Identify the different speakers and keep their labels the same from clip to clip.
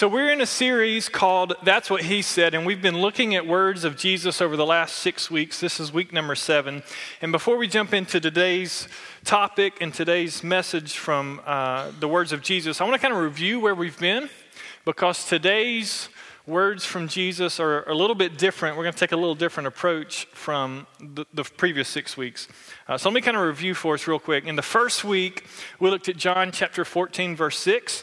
Speaker 1: So, we're in a series called That's What He Said, and we've been looking at words of Jesus over the last six weeks. This is week number seven. And before we jump into today's topic and today's message from uh, the words of Jesus, I want to kind of review where we've been because today's words from Jesus are a little bit different. We're going to take a little different approach from the, the previous six weeks. Uh, so, let me kind of review for us real quick. In the first week, we looked at John chapter 14, verse 6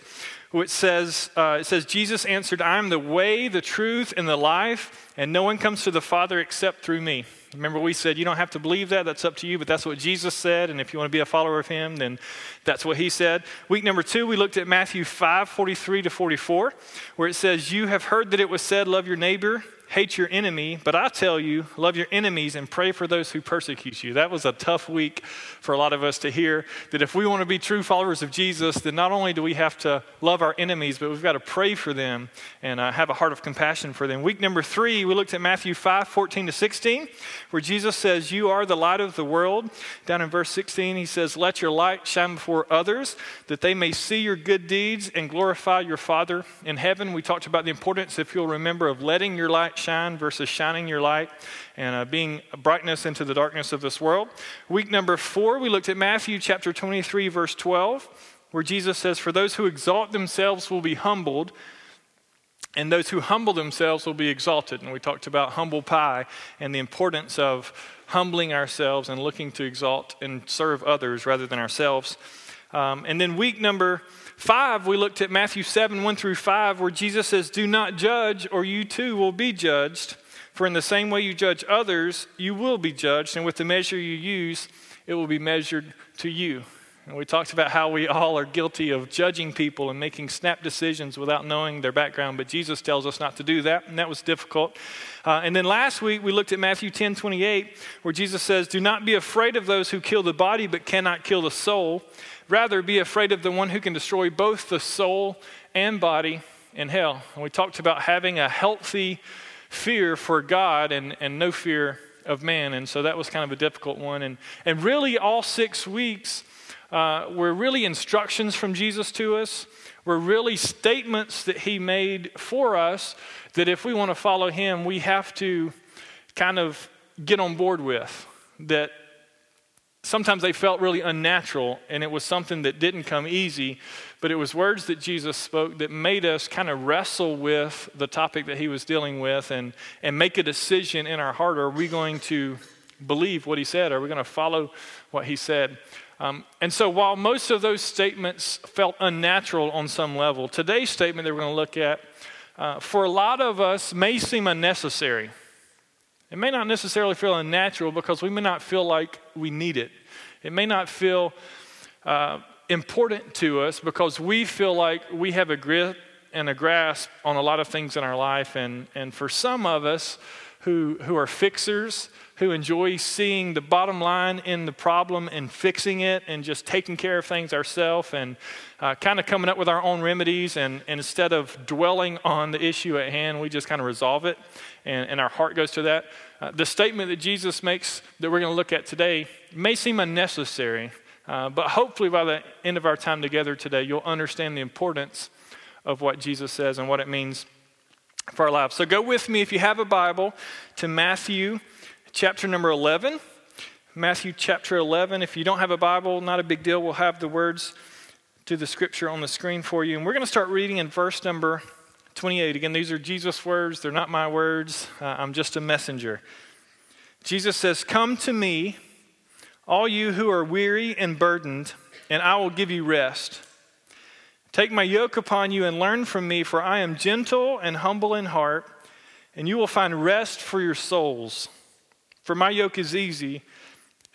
Speaker 1: which says, uh, it says, Jesus answered, I am the way, the truth, and the life, and no one comes to the Father except through me. Remember, we said you don't have to believe that, that's up to you, but that's what Jesus said, and if you want to be a follower of him, then that's what he said. Week number two, we looked at Matthew 5 43 to 44, where it says, You have heard that it was said, Love your neighbor hate your enemy, but I tell you, love your enemies and pray for those who persecute you. That was a tough week for a lot of us to hear that if we want to be true followers of Jesus, then not only do we have to love our enemies, but we've got to pray for them and uh, have a heart of compassion for them. Week number three, we looked at Matthew 5 14 to 16, where Jesus says, You are the light of the world. Down in verse 16, he says, Let your light shine before others, that they may see your good deeds and glorify your Father in heaven. We talked about the importance, if you'll remember, of letting your light shine versus shining your light and uh, being brightness into the darkness of this world. Week number four, we looked at Matthew chapter 23, verse 12, where Jesus says, For those who exalt themselves will be humbled, and those who humble themselves will be exalted. And we talked about humble pie and the importance of humbling ourselves and looking to exalt and serve others rather than ourselves. Um, and then week number 5, we looked at Matthew 7 1 through 5, where Jesus says, Do not judge, or you too will be judged. For in the same way you judge others, you will be judged, and with the measure you use, it will be measured to you. And we talked about how we all are guilty of judging people and making snap decisions without knowing their background, but Jesus tells us not to do that, and that was difficult. Uh, and then last week we looked at Matthew 10 28, where Jesus says, Do not be afraid of those who kill the body but cannot kill the soul. Rather, be afraid of the one who can destroy both the soul and body in hell. And we talked about having a healthy fear for God and, and no fear of man. And so that was kind of a difficult one. And, and really, all six weeks uh, were really instructions from Jesus to us, were really statements that he made for us that if we want to follow him, we have to kind of get on board with. That sometimes they felt really unnatural, and it was something that didn't come easy, but it was words that Jesus spoke that made us kind of wrestle with the topic that he was dealing with and, and make a decision in our heart. Are we going to believe what he said? Are we going to follow what he said? Um, and so, while most of those statements felt unnatural on some level, today's statement that we're going to look at, uh, for a lot of us, may seem unnecessary. It may not necessarily feel unnatural because we may not feel like we need it. It may not feel uh, important to us because we feel like we have a grip and a grasp on a lot of things in our life. And, and for some of us who, who are fixers, who enjoy seeing the bottom line in the problem and fixing it and just taking care of things ourselves and uh, kind of coming up with our own remedies. And, and, instead of dwelling on the issue at hand, we just kind of resolve it. And, and our heart goes to that. Uh, the statement that Jesus makes that we're going to look at today may seem unnecessary, uh, but hopefully by the end of our time together today, you'll understand the importance of what Jesus says and what it means for our lives. So go with me, if you have a Bible, to Matthew chapter number 11. Matthew chapter 11. If you don't have a Bible, not a big deal. We'll have the words to the scripture on the screen for you. And we're going to start reading in verse number 28. Again, these are Jesus' words, they're not my words. Uh, I'm just a messenger. Jesus says, Come to me, all you who are weary and burdened, and I will give you rest. Take my yoke upon you and learn from me, for I am gentle and humble in heart, and you will find rest for your souls. For my yoke is easy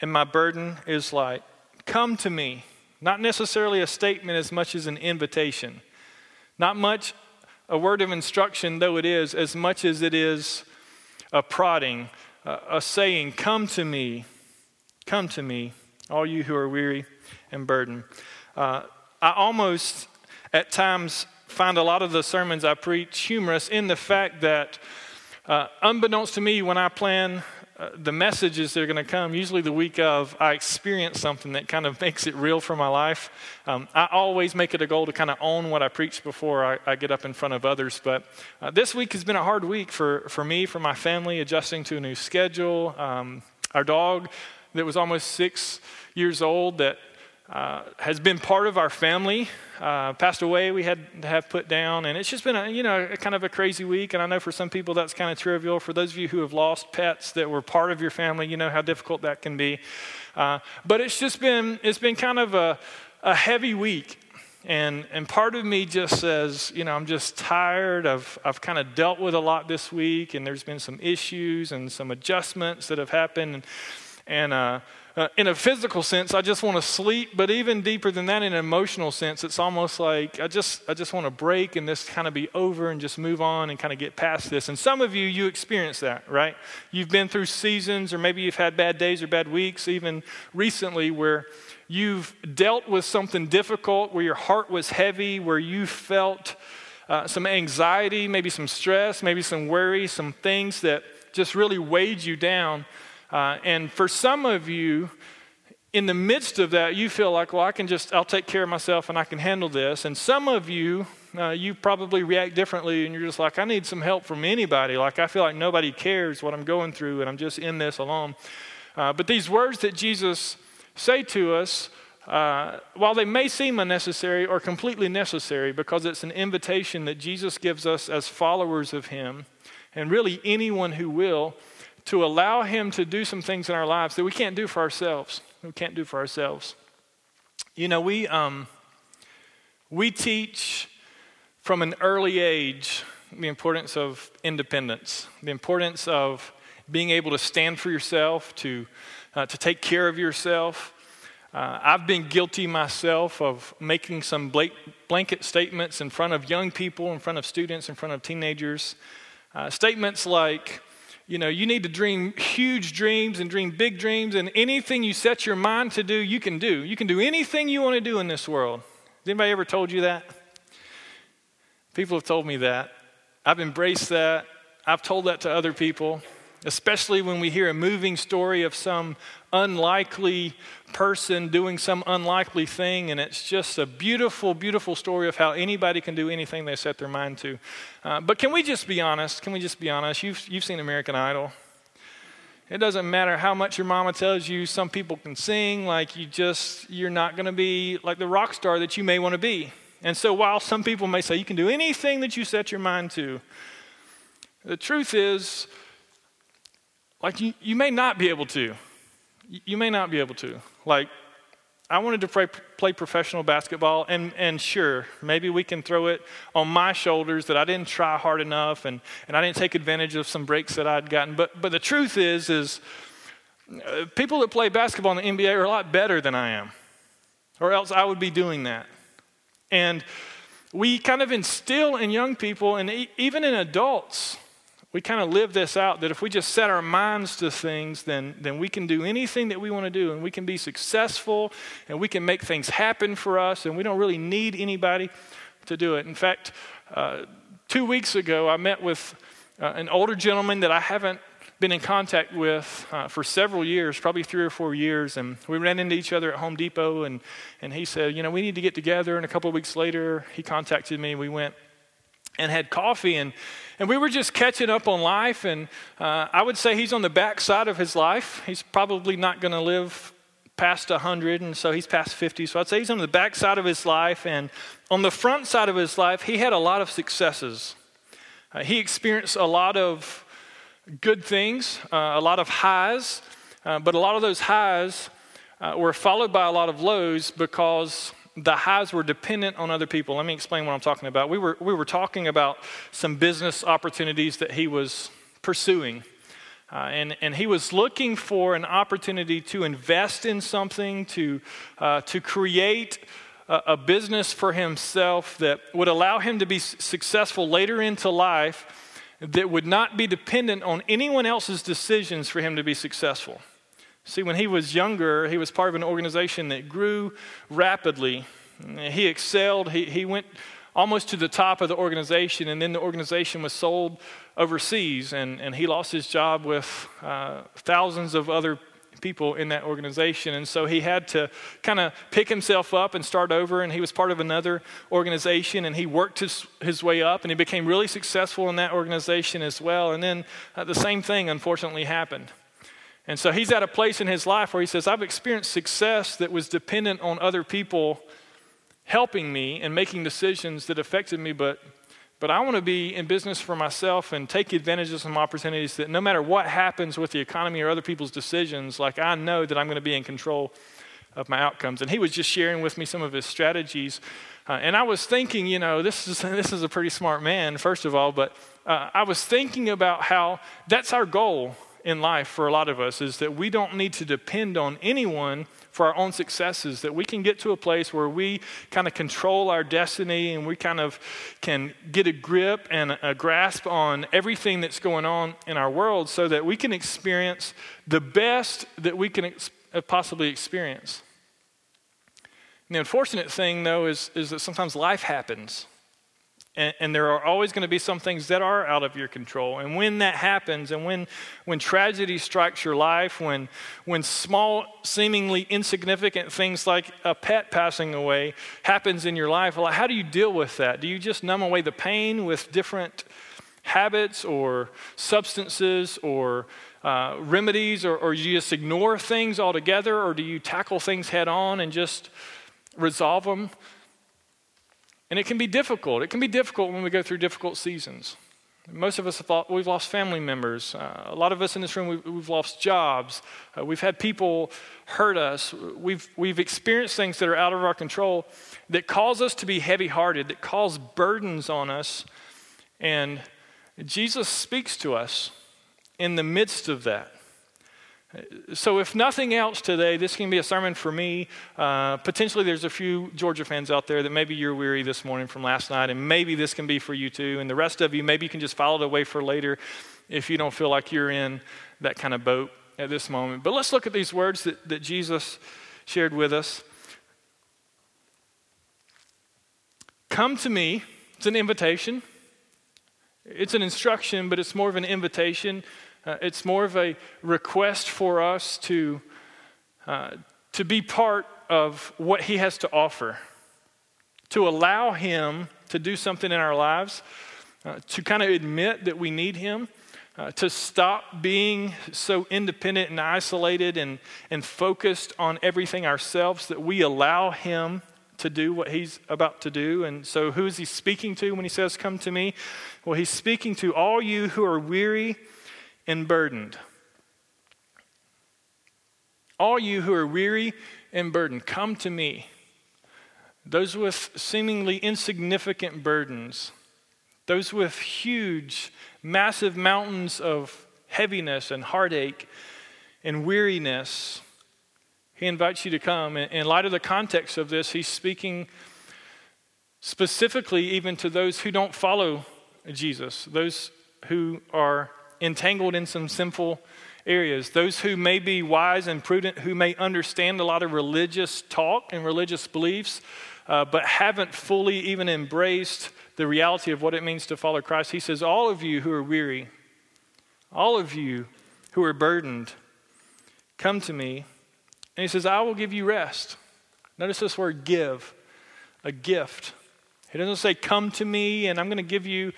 Speaker 1: and my burden is light. Come to me. Not necessarily a statement as much as an invitation. Not much a word of instruction, though it is, as much as it is a prodding, a, saying, Come to me, come to me, all you who are weary and burdened. Uh, I almost, at times, find a lot of the sermons I preach humorous in the fact that, uh, unbeknownst to me, when I plan uh, the messages that are going to come, usually the week of, I experience something that kind of makes it real for my life. Um, I always make it a goal to kind of own what I preach before I, I get up in front of others. But uh, this week has been a hard week for, for me, for my family, adjusting to a new schedule. Um, our dog that was almost six years old that uh, has been part of our family. Uh, passed away, we had to have put down, and it's just been a you know a kind of a crazy week. And I know for some people that's kind of trivial. For those of you who have lost pets that were part of your family, you know how difficult that can be. Uh, but it's just been it's been kind of a, a heavy week. And, and part of me just says, you know, I'm just tired. I've, I've kind of dealt with a lot this week, and there's been some issues and some adjustments that have happened. And, and uh, in a physical sense, I just want to sleep, but even deeper than that, in an emotional sense, it's almost like I just, I just want to break and this kind of be over and just move on and kind of get past this. And some of you, you experience that, right? You've been through seasons, or maybe you've had bad days or bad weeks, even recently, where you've dealt with something difficult, where your heart was heavy, where you felt uh, some anxiety, maybe some stress, maybe some worry, some things that just really weighed you down. Uh, and for some of you, in the midst of that, you feel like, well, I can just, I'll take care of myself and I can handle this. And some of you, uh, you probably react differently and you're just like, I need some help from anybody. Like, I feel like nobody cares what I'm going through and I'm just in this alone. Uh, but these words that Jesus say to us, uh, while they may seem unnecessary or completely necessary because it's an invitation that Jesus gives us as followers of Him, and really anyone who will, to allow Him to do some things in our lives that we can't do for ourselves. We can't do for ourselves. You know, we, um, we teach from an early age the importance of independence, the importance of being able to stand for yourself, to, uh, to take care of yourself. Uh, I've been guilty myself of making some blanket statements in front of young people, in front of students, in front of teenagers. Uh, statements like, you know, you need to dream huge dreams and dream big dreams, and anything you set your mind to do, you can do. You can do anything you want to do in this world. Has anybody ever told you that? People have told me that. I've embraced that. I've told that to other people, especially when we hear a moving story of some unlikely person doing some unlikely thing, and it's just a beautiful, beautiful story of how anybody can do anything they set their mind to. Uh, but can we just be honest? Can we just be honest? You've, you've seen American Idol. It doesn't matter how much your mama tells you, some people can sing, like you just, you're not going to be like the rock star that you may want to be. And so while some people may say you can do anything that you set your mind to, the truth is, like you, you may not be able to you may not be able to. Like, I wanted to play, play professional basketball, and, and sure, maybe we can throw it on my shoulders that I didn't try hard enough and, and I didn't take advantage of some breaks that I'd gotten. But, but the truth is, is uh, people that play basketball in the NBA are a lot better than I am, or else I would be doing that. And we kind of instill in young people and even in adults we kind of live this out that if we just set our minds to things, then, then we can do anything that we want to do and we can be successful and we can make things happen for us and we don't really need anybody to do it. In fact, uh, two weeks ago, I met with uh, an older gentleman that I haven't been in contact with uh, for several years, probably three or four years, and we ran into each other at Home Depot, and, and he said, you know, we need to get together, and a couple of weeks later, he contacted me, we went and had coffee, and and we were just catching up on life. And uh, I would say he's on the back side of his life. He's probably not going to live past 100, and so he's past 50. So I'd say he's on the back side of his life. And on the front side of his life, he had a lot of successes. Uh, he experienced a lot of good things, uh, a lot of highs, uh, but a lot of those highs uh, were followed by a lot of lows because the highs were dependent on other people. Let me explain what I'm talking about. We were, we were talking about some business opportunities that he was pursuing. Uh, and, and he was looking for an opportunity to invest in something, to, uh, to create a, a, business for himself that would allow him to be successful later into life, that would not be dependent on anyone else's decisions for him to be successful. See, when he was younger, he was part of an organization that grew rapidly. He excelled. He, he went almost to the top of the organization, and then the organization was sold overseas, and, and he lost his job with uh, thousands of other people in that organization. And so he had to kind of pick himself up and start over. And he was part of another organization and he worked his, his way up and he became really successful in that organization as well. And then uh, the same thing unfortunately happened. And so he's at a place in his life where he says, I've experienced success that was dependent on other people helping me and making decisions that affected me, but, but I want to be in business for myself and take advantage of some opportunities that no matter what happens with the economy or other people's decisions, like I know that I'm going to be in control of my outcomes. And he was just sharing with me some of his strategies. Uh, and I was thinking, you know, this is, this is a pretty smart man, first of all, but uh, I was thinking about how that's our goal in life for a lot of us is that we don't need to depend on anyone for our own successes, that we can get to a place where we kind of control our destiny and we kind of can get a grip and a grasp on everything that's going on in our world so that we can experience the best that we can ex- uh, possibly experience. And the unfortunate thing, though, is, is that sometimes life happens. And, and, there are always going to be some things that are out of your control. And when that happens, and when, when tragedy strikes your life, when, when small, seemingly insignificant things like a pet passing away happens in your life, well, how do you deal with that? Do you just numb away the pain with different habits or substances or uh, remedies, or, or you just ignore things altogether, or do you tackle things head on and just resolve them? And it can be difficult. It can be difficult when we go through difficult seasons. Most of us have lost, we've lost family members. Uh, a lot of us in this room, we've, we've lost jobs. Uh, we've had people hurt us. We've, we've experienced things that are out of our control that cause us to be heavy hearted, that cause burdens on us. And Jesus speaks to us in the midst of that. So, if nothing else today, this can be a sermon for me. Uh, potentially, there's a few Georgia fans out there that maybe you're weary this morning from last night, and maybe this can be for you too. And the rest of you, maybe you can just file it away for later if you don't feel like you're in that kind of boat at this moment. But let's look at these words that, that Jesus shared with us. Come to me, it's an invitation. It's an instruction, but it's more of an invitation. Uh, it's more of a request for us to, uh, to be part of what He has to offer, to allow Him to do something in our lives, uh, to kind of admit that we need Him. Uh, to stop being so independent and isolated and, and focused on everything ourselves that we allow Him to do what He's about to do. And so, who is He speaking to when He says, Come to me? Well, He's speaking to all you who are weary and burdened. All you who are weary and burdened, come to me. Those with seemingly insignificant burdens, those with huge, massive mountains of heaviness and heartache and weariness, he invites you to come. In light of the context of this, he's speaking specifically even to those who don't follow Jesus, those who are entangled in some sinful areas. Those who may be wise and prudent, who may understand a lot of religious talk and religious beliefs, uh, but haven't fully even embraced the reality of what it means to follow Christ. He says, All of you who are weary, all of you who are burdened, come to me. And he says, I will give you rest. Notice this word give, a gift. He doesn't say, Come to me and I'm going to give you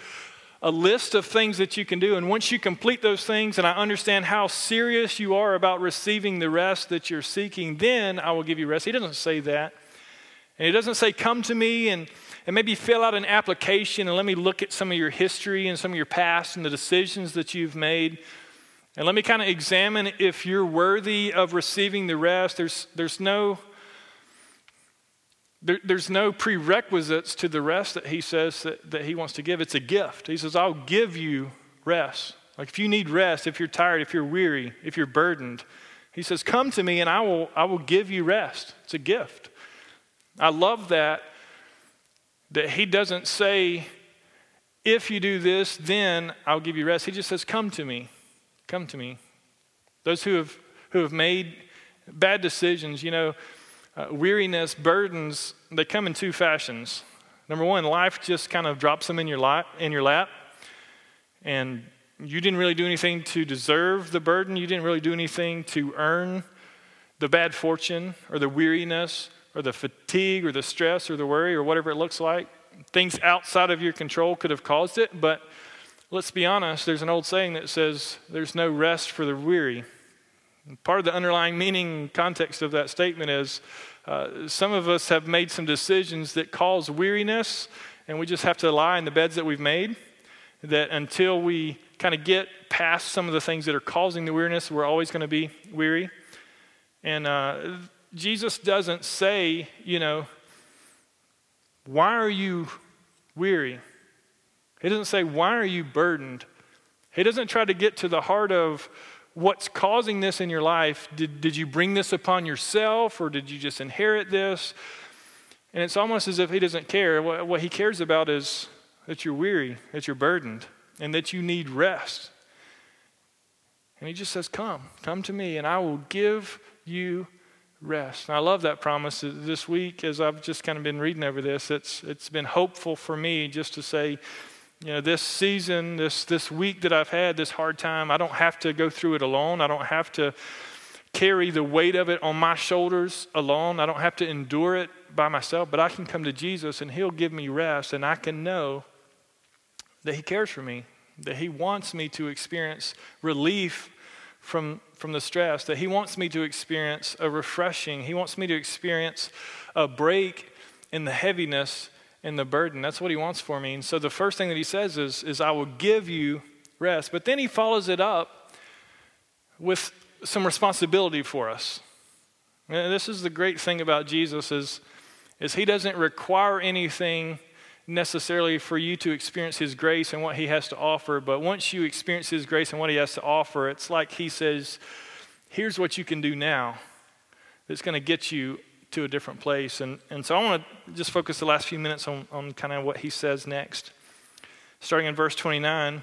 Speaker 1: a list of things that you can do. And once you complete those things and I understand how serious you are about receiving the rest that you're seeking, then I will give you rest. He doesn't say that. And he doesn't say, Come to me and, and maybe fill out an application and let me look at some of your history and some of your past and the decisions that you've made. And let me kind of examine if you're worthy of receiving the rest. There's, there's no there, there's no prerequisites to the rest that he says that, that he wants to give. It's a gift. He says, I'll give you rest. Like if you need rest, if you're tired, if you're weary, if you're burdened, he says, Come to me and I will, I will give you rest. It's a gift. I love that, that he doesn't say, If you do this, then I'll give you rest. He just says, Come to me. Come to me. Those who have, who have made bad decisions, you know, uh, weariness, burdens, they come in two fashions. Number one, life just kind of drops them in your lap, in your lap, and you didn't really do anything to deserve the burden. You didn't really do anything to earn the bad fortune or the weariness or the fatigue or the stress or the worry or whatever it looks like. Things outside of your control could have caused it, but let's be honest, there's an old saying that says there's no rest for the weary. Part of the underlying meaning context of that statement is uh, some of us have made some decisions that cause weariness, and we just have to lie in the beds that we've made. That until we kind of get past some of the things that are causing the weariness, we're always going to be weary. And uh, Jesus doesn't say, you know, why are you weary? He doesn't say, why are you burdened? He doesn't try to get to the heart of what's causing this in your life. Did, did you bring this upon yourself or did you just inherit this? And it's almost as if he doesn't care. What, what he cares about is that you're weary, that you're burdened, and that you need rest. And he just says, Come, come to me, and I will give you rest. And I love that promise. This week, as I've just kind of been reading over this, it's, it's been hopeful for me just to say, you know, this season, this, this week that I've had, this hard time, I don't have to go through it alone. I don't have to carry the weight of it on my shoulders alone. I don't have to endure it by myself, but I can come to Jesus and He'll give me rest, and I can know that He cares for me, that He wants me to experience relief from, from the stress, that He wants me to experience a refreshing, He wants me to experience a break in the heaviness and the burden. That's what He wants for me. And so the first thing that He says is, is I will give you rest. But then He follows it up with some responsibility for us. And this is the great thing about Jesus is, is He doesn't require anything necessarily for you to experience His grace and what He has to offer, but once you experience His grace and what He has to offer, it's like He says, here's what you can do now that's going to get you to a different place. And, and so I want to just focus the last few minutes on, on kind of what He says next. Starting in verse 29,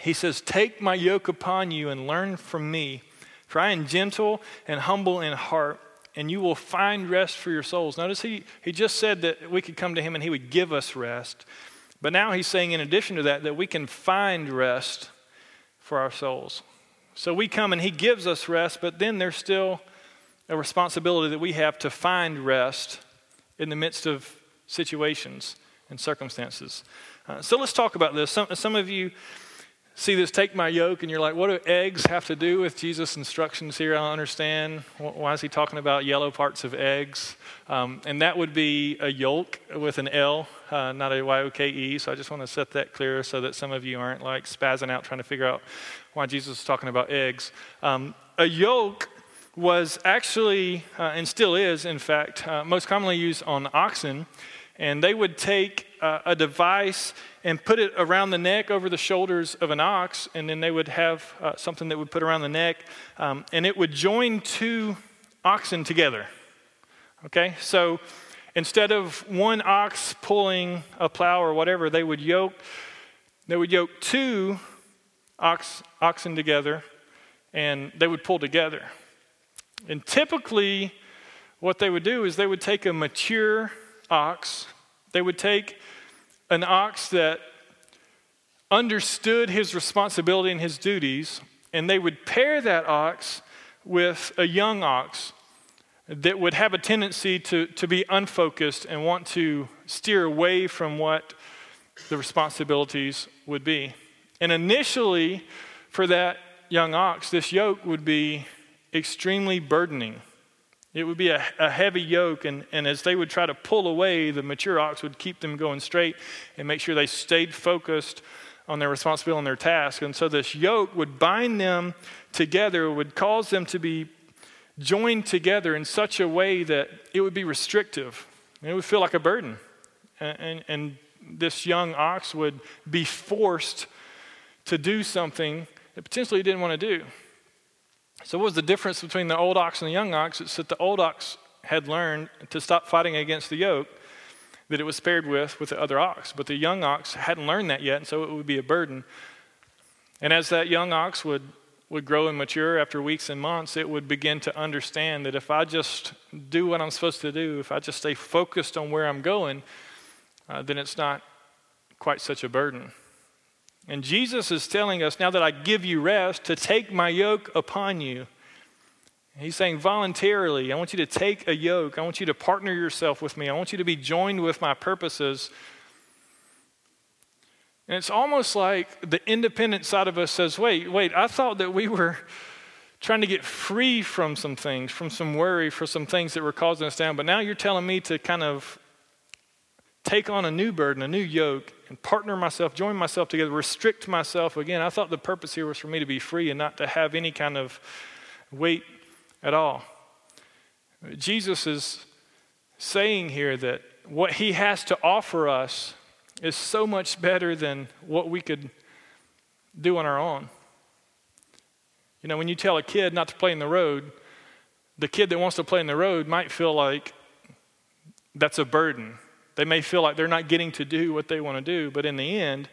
Speaker 1: He says, Take my yoke upon you and learn from me, for I am gentle and humble in heart and you will find rest for your souls. Notice he, he just said that we could come to him and he would give us rest. But now he's saying, in addition to that, that we can find rest for our souls. So we come and he gives us rest, but then there's still a responsibility that we have to find rest in the midst of situations and circumstances. Uh, so let's talk about this. Some, some of you see this take my yoke and you're like what do eggs have to do with jesus instructions here? I don't understand. Why is he talking about yellow parts of eggs? Um, and that would be a yolk with an l uh, not a y-o-k-e so i just want to set that clear so that some of you aren't like spazzing out trying to figure out why jesus is talking about eggs. Um, a yoke was actually uh, and still is in fact uh, most commonly used on oxen and they would take uh, a device and put it around the neck over the shoulders of an ox, and then they would have uh, something that would put around the neck, um, and it would join two oxen together. Okay, so instead of one ox pulling a plow or whatever, they would yoke they would yoke two ox, oxen together, and they would pull together. And typically, what they would do is they would take a mature ox, they would take an ox that understood his responsibility and his duties, and they would pair that ox with a young ox that would have a tendency to, to be unfocused and want to steer away from what the responsibilities would be. And initially, for that young ox, this yoke would be extremely burdening. It would be a, a, heavy yoke, and, and as they would try to pull away, the mature ox would keep them going straight and make sure they stayed focused on their responsibility and their task. And so this yoke would bind them together, would cause them to be joined together in such a way that it would be restrictive. And it would feel like a burden. And, and, and this young ox would be forced to do something that potentially he didn't want to do. So, what was the difference between the old ox and the young ox? It's that the old ox had learned to stop fighting against the yoke that it was paired with with the other ox. But the young ox hadn't learned that yet, and so it would be a burden. And as that young ox would, would grow and mature after weeks and months, it would begin to understand that if I just do what I'm supposed to do, if I just stay focused on where I'm going, uh, then it's not quite such a burden. And Jesus is telling us, now that I give you rest, to take my yoke upon you. He's saying voluntarily, I want you to take a yoke. I want you to partner yourself with me. I want you to be joined with my purposes. And it's almost like the independent side of us says, wait, wait, I thought that we were trying to get free from some things, from some worry, for some things that were causing us down. But now you're telling me to kind of take on a new burden, a new yoke, and partner myself, join myself together, restrict myself again. I thought the purpose here was for me to be free and not to have any kind of weight at all. Jesus is saying here that what he has to offer us is so much better than what we could do on our own. You know, when you tell a kid not to play in the road, the kid that wants to play in the road might feel like that's a burden. They may feel like they're not getting to do what they want to do, but in the end,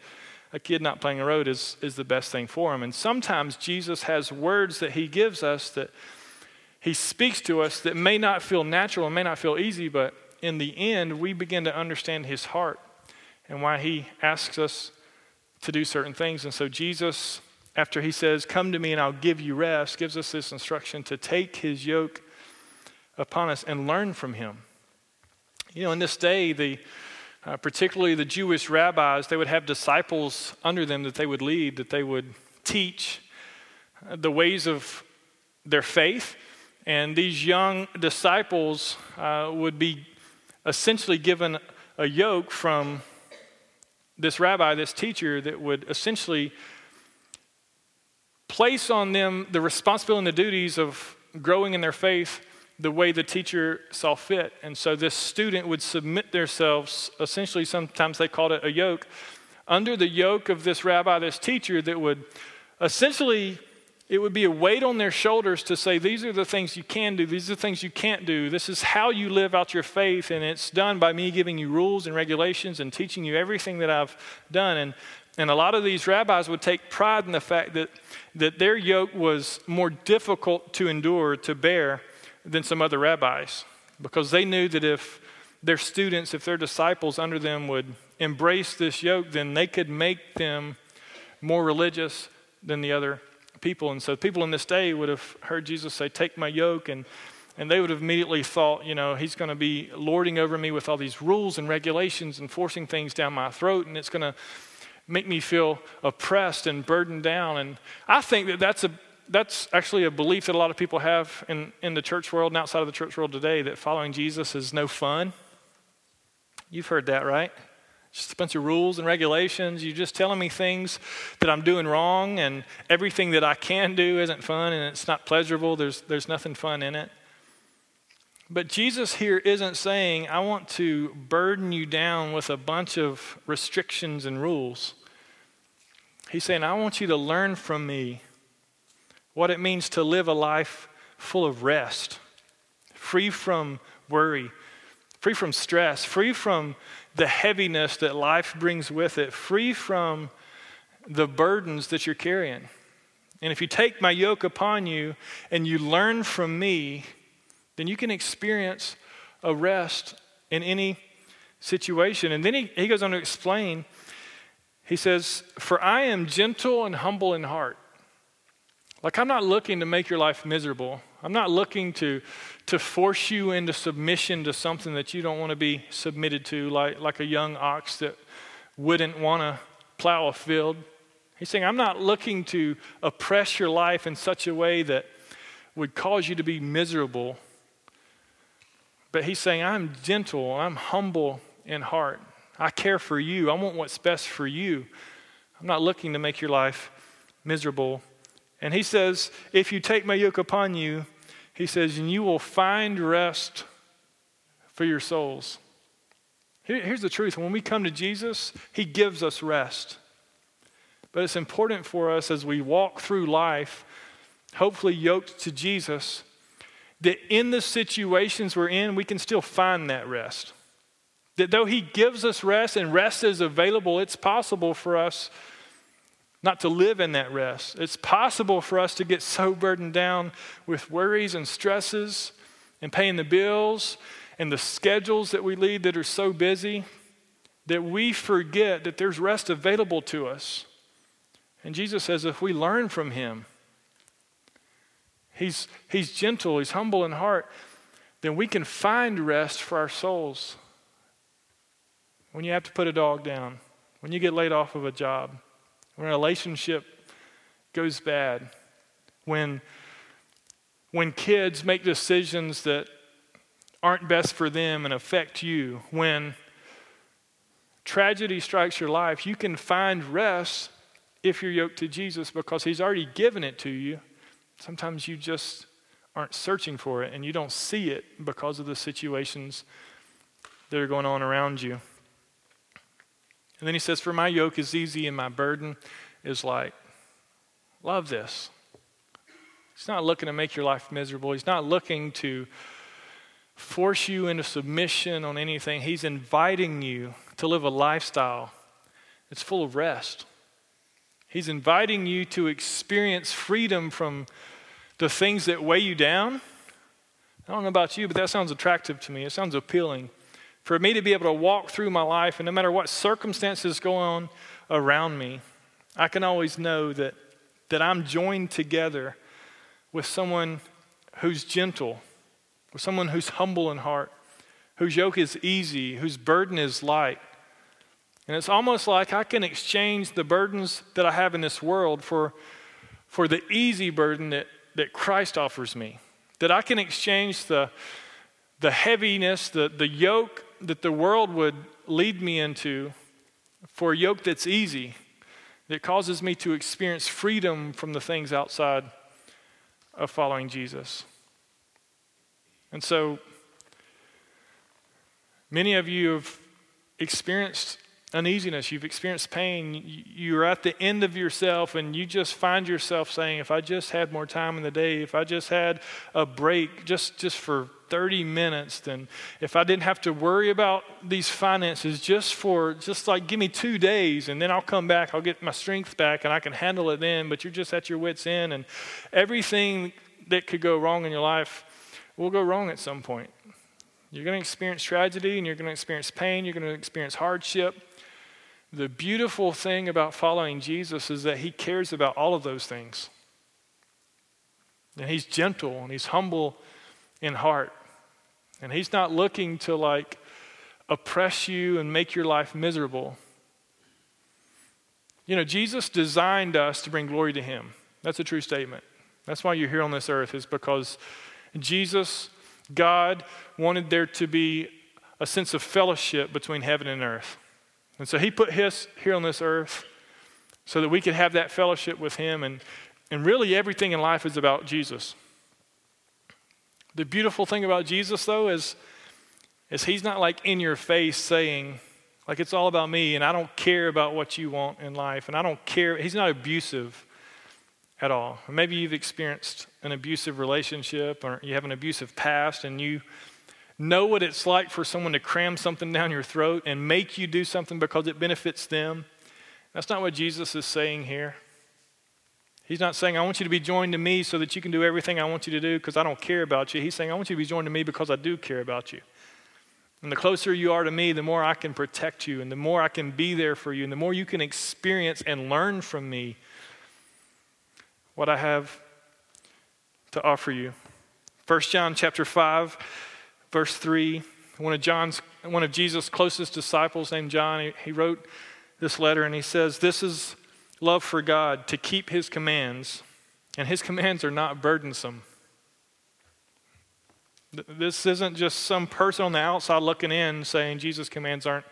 Speaker 1: a kid not playing the road is, is the best thing for them. And sometimes Jesus has words that he gives us that he speaks to us that may not feel natural and may not feel easy, but in the end, we begin to understand his heart and why he asks us to do certain things. And so, Jesus, after he says, Come to me and I'll give you rest, gives us this instruction to take his yoke upon us and learn from him. You know, in this day, the uh, particularly the Jewish rabbis, they would have disciples under them that they would lead, that they would teach uh, the ways of their faith. And these young disciples uh, would be essentially given a yoke from this rabbi, this teacher, that would essentially place on them the responsibility and the duties of growing in their faith the way the teacher saw fit. And so this student would submit themselves, essentially, sometimes they called it a yoke, under the yoke of this rabbi, this teacher, that would essentially it would be a weight on their shoulders to say, These are the things you can do, these are the things you can't do. This is how you live out your faith, and it's done by me giving you rules and regulations and teaching you everything that I've done. And, and a lot of these rabbis would take pride in the fact that, that their yoke was more difficult to endure, to bear, than some other rabbis, because they knew that if their students, if their disciples under them would embrace this yoke, then they could make them more religious than the other people. And so people in this day would have heard Jesus say, Take my yoke. And, and they would have immediately thought, you know, he's going to be lording over me with all these rules and regulations and forcing things down my throat. And it's going to make me feel oppressed and burdened down. And I think that that's a that's actually a belief that a lot of people have in, in the church world and outside of the church world today that following Jesus is no fun. You've heard that, right? Just a bunch of rules and regulations. You're just telling me things that I'm doing wrong, and everything that I can do isn't fun and it's not pleasurable. There's, there's nothing fun in it. But Jesus here isn't saying, I want to burden you down with a bunch of restrictions and rules. He's saying, I want you to learn from me what it means to live a life full of rest, free from worry, free from stress, free from the heaviness that life brings with it, free from the burdens that you're carrying. And if you take my yoke upon you and you learn from me, then you can experience a rest in any situation. And then he, he goes on to explain, he says, For I am gentle and humble in heart. Like, I'm not looking to make your life miserable. I'm not looking to, to force you into submission to something that you don't want to be submitted to, like, like a young ox that wouldn't want to plow a field. He's saying, I'm not looking to oppress your life in such a way that would cause you to be miserable. But he's saying, I'm gentle, I'm humble in heart. I care for you, I want what's best for you. I'm not looking to make your life miserable and he says, If you take my yoke upon you, he says, and you will find rest for your souls. Here, here's the truth when we come to Jesus, he gives us rest. But it's important for us as we walk through life, hopefully yoked to Jesus, that in the situations we're in, we can still find that rest. That though He gives us rest and rest is available, it's possible for us not to live in that rest. It's possible for us to get so burdened down with worries and stresses and paying the bills and the schedules that we lead that are so busy that we forget that there's rest available to us. And Jesus says if we learn from him, he's, he's gentle, he's humble in heart, then we can find rest for our souls. When you have to put a dog down, when you get laid off of a job, when a relationship goes bad, when, when kids make decisions that aren't best for them and affect you, when tragedy strikes your life, you can find rest if you're yoked to Jesus because He's already given it to you. Sometimes you just aren't searching for it and you don't see it because of the situations that are going on around you. And then he says, For my yoke is easy and my burden is light. Love this. He's not looking to make your life miserable. He's not looking to force you into submission on anything. He's inviting you to live a lifestyle that's full of rest. He's inviting you to experience freedom from the things that weigh you down. I don't know about you, but that sounds attractive to me. It sounds appealing. For me to be able to walk through my life, and no matter what circumstances go on around me, I can always know that, that I'm joined together with someone who's gentle, with someone who's humble in heart, whose yoke is easy, whose burden is light. And it's almost like I can exchange the burdens that I have in this world for, for the easy burden that, that Christ offers me. That I can exchange the, the heaviness, the, the yoke that the world would lead me into for a yoke that's easy, that causes me to experience freedom from the things outside of following Jesus. And so, many of you have experienced uneasiness, you've experienced pain, you're at the end of yourself, and you just find yourself saying, If I just had more time in the day, if I just had a break just, just for 30 minutes, then if I didn't have to worry about these finances just for, just like give me two days, and then I'll come back, I'll get my strength back, and I can handle it then, but you're just at your wits' end, and everything that could go wrong in your life will go wrong at some point. You're going to experience tragedy and you're going to experience pain, you're going to experience hardship. The beautiful thing about following Jesus is that he cares about all of those things. And he's gentle and he's humble in heart. And he's not looking to like oppress you and make your life miserable. You know, Jesus designed us to bring glory to him. That's a true statement. That's why you're here on this earth, is because Jesus, God, wanted there to be a sense of fellowship between heaven and earth. And so he put his here on this earth so that we could have that fellowship with him. And, and really, everything in life is about Jesus. The beautiful thing about Jesus, though, is, is he's not like in your face saying, like, it's all about me and I don't care about what you want in life and I don't care. He's not abusive at all. Maybe you've experienced an abusive relationship or you have an abusive past and you know what it's like for someone to cram something down your throat and make you do something because it benefits them. That's not what Jesus is saying here. He's not saying, I want you to be joined to me so that you can do everything I want you to do because I don't care about you. He's saying, I want you to be joined to me because I do care about you. And the closer you are to me, the more I can protect you and the more I can be there for you and the more you can experience and learn from me what I have to offer you. 1 John chapter 5, verse 3. One of John's one of Jesus' closest disciples named John, he, he wrote this letter and he says, This is love for God, to keep his commands, and his commands are not burdensome. This isn't just some person on the outside looking in saying Jesus' commands aren't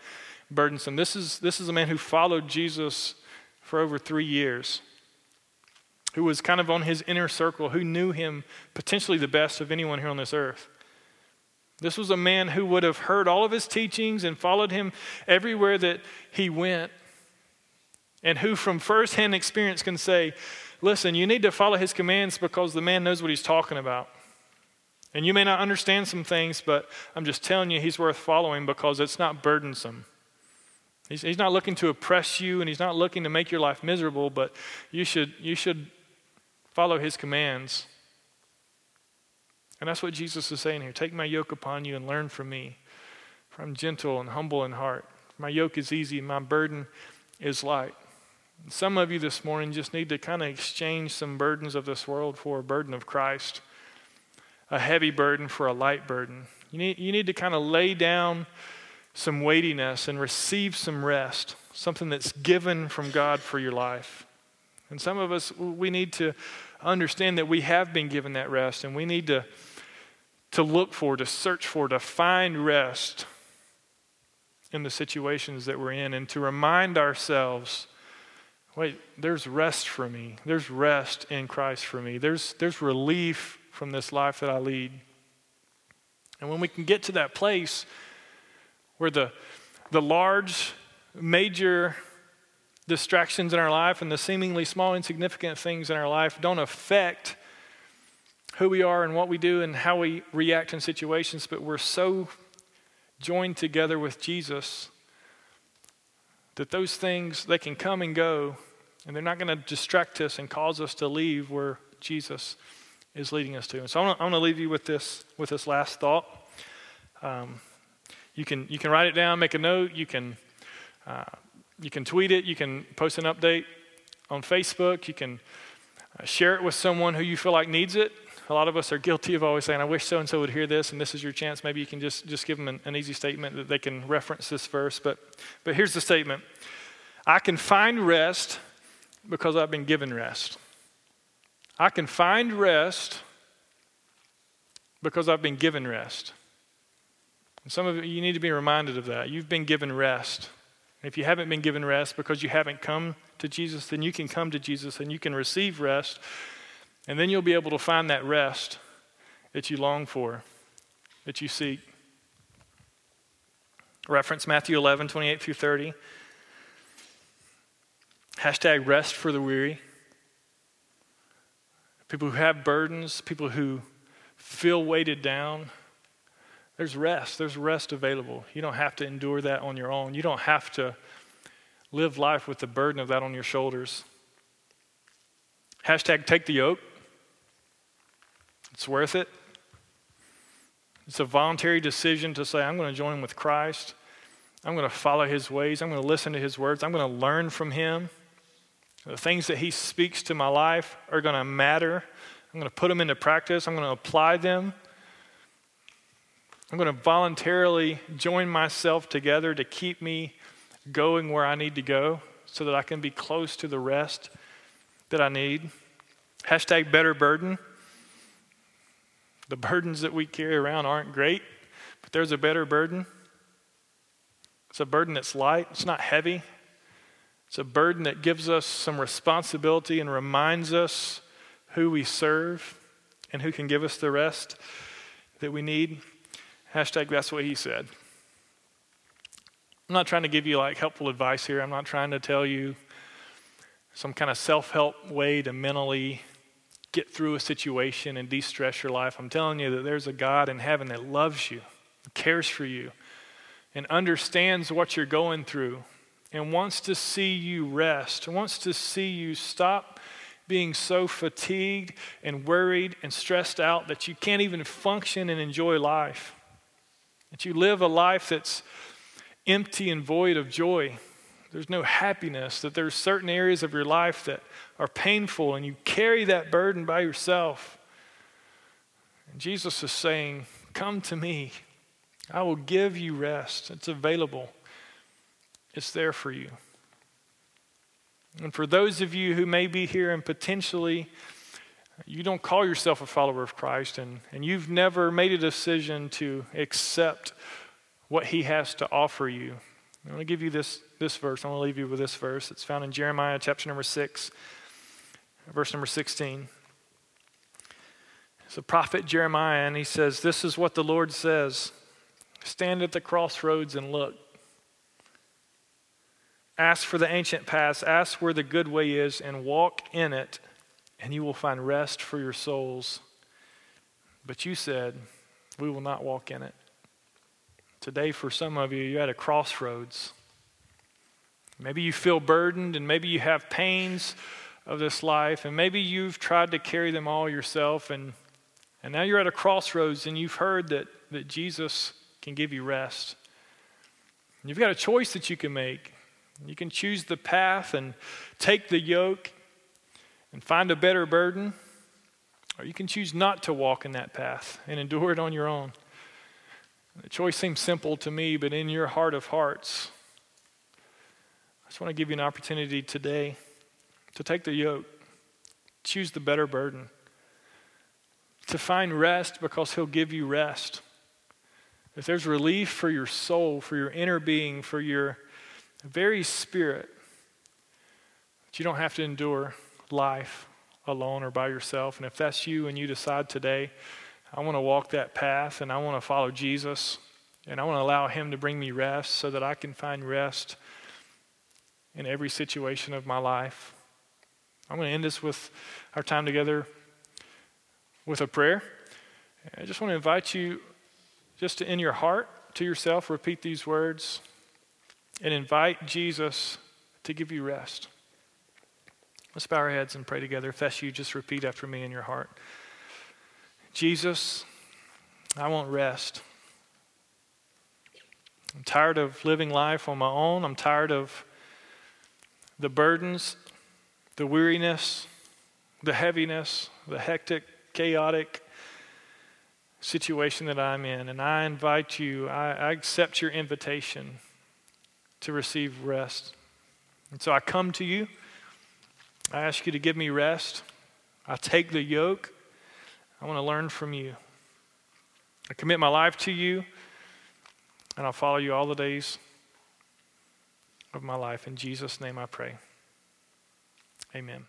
Speaker 1: burdensome. This is, this is a man who followed Jesus for over three years who was kind of on his inner circle, who knew him potentially the best of anyone here on this earth. This was a man who would have heard all of his teachings and followed him everywhere that he went, and who, from firsthand experience, can say, Listen, you need to follow his commands because the man knows what he's talking about. And you may not understand some things, but I'm just telling you, he's worth following because it's not burdensome. He's, he's not looking to oppress you and he's not looking to make your life miserable, but you should, you should Follow his commands. And that's what Jesus is saying here. Take my yoke upon you and learn from me, for I'm gentle and humble in heart. My yoke is easy, my burden is light. Some of you this morning just need to kind of exchange some burdens of this world for a burden of Christ, a heavy burden for a light burden. You need, you need to kind of lay down some weightiness and receive some rest, something that's given from God for your life. And some of us, we need to understand that we have been given that rest and we need to, to look for, to search for, to find rest in the situations that we're in and to remind ourselves wait, there's rest for me. There's rest in Christ for me. There's, there's relief from this life that I lead. And when we can get to that place where the, the large, major distractions in our life and the seemingly small, insignificant things in our life don't affect who we are and what we do and how we react in situations, but we're so joined together with Jesus that those things they can come and go and they're not going to distract us and cause us to leave where Jesus is leading us to. And so I want to leave you with this with this last thought. Um, you can you can write it down, make a note. You can uh, you can tweet it. You can post an update on Facebook. You can uh, share it with someone who you feel like needs it. A lot of us are guilty of always saying, I wish so and so would hear this, and this is your chance. Maybe you can just, just give them an, an easy statement that they can reference this verse. But, but here's the statement I can find rest because I've been given rest. I can find rest because I've been given rest. And some of you, need to be reminded of that. You've been given rest. And if you haven't been given rest because you haven't come to Jesus, then you can come to Jesus and you can receive rest and then you'll be able to find that rest that you long for, that you seek. Reference Matthew 11, 28 through 30. Hashtag rest for the weary. People who have burdens, people who feel weighted down. There's rest. There's rest available. You don't have to endure that on your own. You don't have to live life with the burden of that on your shoulders. Hashtag take the yoke. It's worth it. It's a voluntary decision to say, I'm going to join with Christ. I'm going to follow his ways. I'm going to listen to his words. I'm going to learn from him. The things that he speaks to my life are going to matter. I'm going to put them into practice. I'm going to apply them. I'm going to voluntarily join myself together to keep me going where I need to go so that I can be close to the rest that I need. Hashtag better burden. The burdens that we carry around aren't great, but there's a better burden. It's a burden that's light, it's not heavy. It's a burden that gives us some responsibility and reminds us who we serve and who can give us the rest that we need. Hashtag that's what he said. I'm not trying to give you like helpful advice here. I'm not trying to tell you some kind of self help way to mentally get through a situation and de stress your life. I'm telling you that there's a God in heaven that loves you, cares for you, and understands what you're going through, and wants to see you rest, wants to see you stop being so fatigued and worried and stressed out that you can't even function and enjoy life. That you live a life that's empty and void of joy. There's no happiness, that there's certain areas of your life that are painful and you carry that burden by yourself. And Jesus is saying, Come to me. I will give you rest. It's available, it's there for you. And for those of you who may be here and potentially you don't call yourself a follower of Christ and, and you've never made a decision to accept what he has to offer you, I'm going to give you this, this verse. I'm going to leave you with this verse. It's found in Jeremiah chapter number 6, verse number 16. It's the prophet Jeremiah, and he says, This is what the Lord says Stand at the crossroads and look. Ask for the ancient paths, ask where the good way is, and walk in it, and you will find rest for your souls. But you said, We will not walk in it. Today, for some of you, you're at a crossroads. Maybe you feel burdened, and maybe you have pains of this life, and maybe you've tried to carry them all yourself, and, and now you're at a crossroads and you've heard that, that Jesus can give you rest. You've got a choice that you can make. You can choose the path and take the yoke and find a better burden, or you can choose not to walk in that path and endure it on your own. The choice seems simple to me, but in your heart of hearts, I just want to give you an opportunity today to take the yoke, choose the better burden, to find rest because He'll give you rest. If there's relief for your soul, for your inner being, for your very spirit, that you don't have to endure life alone or by yourself. And if that's you and you decide today, I want to walk that path and I want to follow Jesus and I want to allow Him to bring me rest so that I can find rest in every situation of my life. I'm going to end this with our time together with a prayer. I just want to invite you just to, in your heart to yourself, repeat these words and invite Jesus to give you rest. Let's bow our heads and pray together. If that's you, just repeat after me in your heart Jesus, I want rest. I'm tired of living life on my own. I'm tired of the burdens, the weariness, the heaviness, the hectic, chaotic situation that I'm in. And I invite you, I, I accept your invitation to receive rest. And so I come to you. I ask you to give me rest. I take the yoke. I want to learn from you. I commit my life to you, and I'll follow you all the days of my life. In Jesus' name I pray. Amen.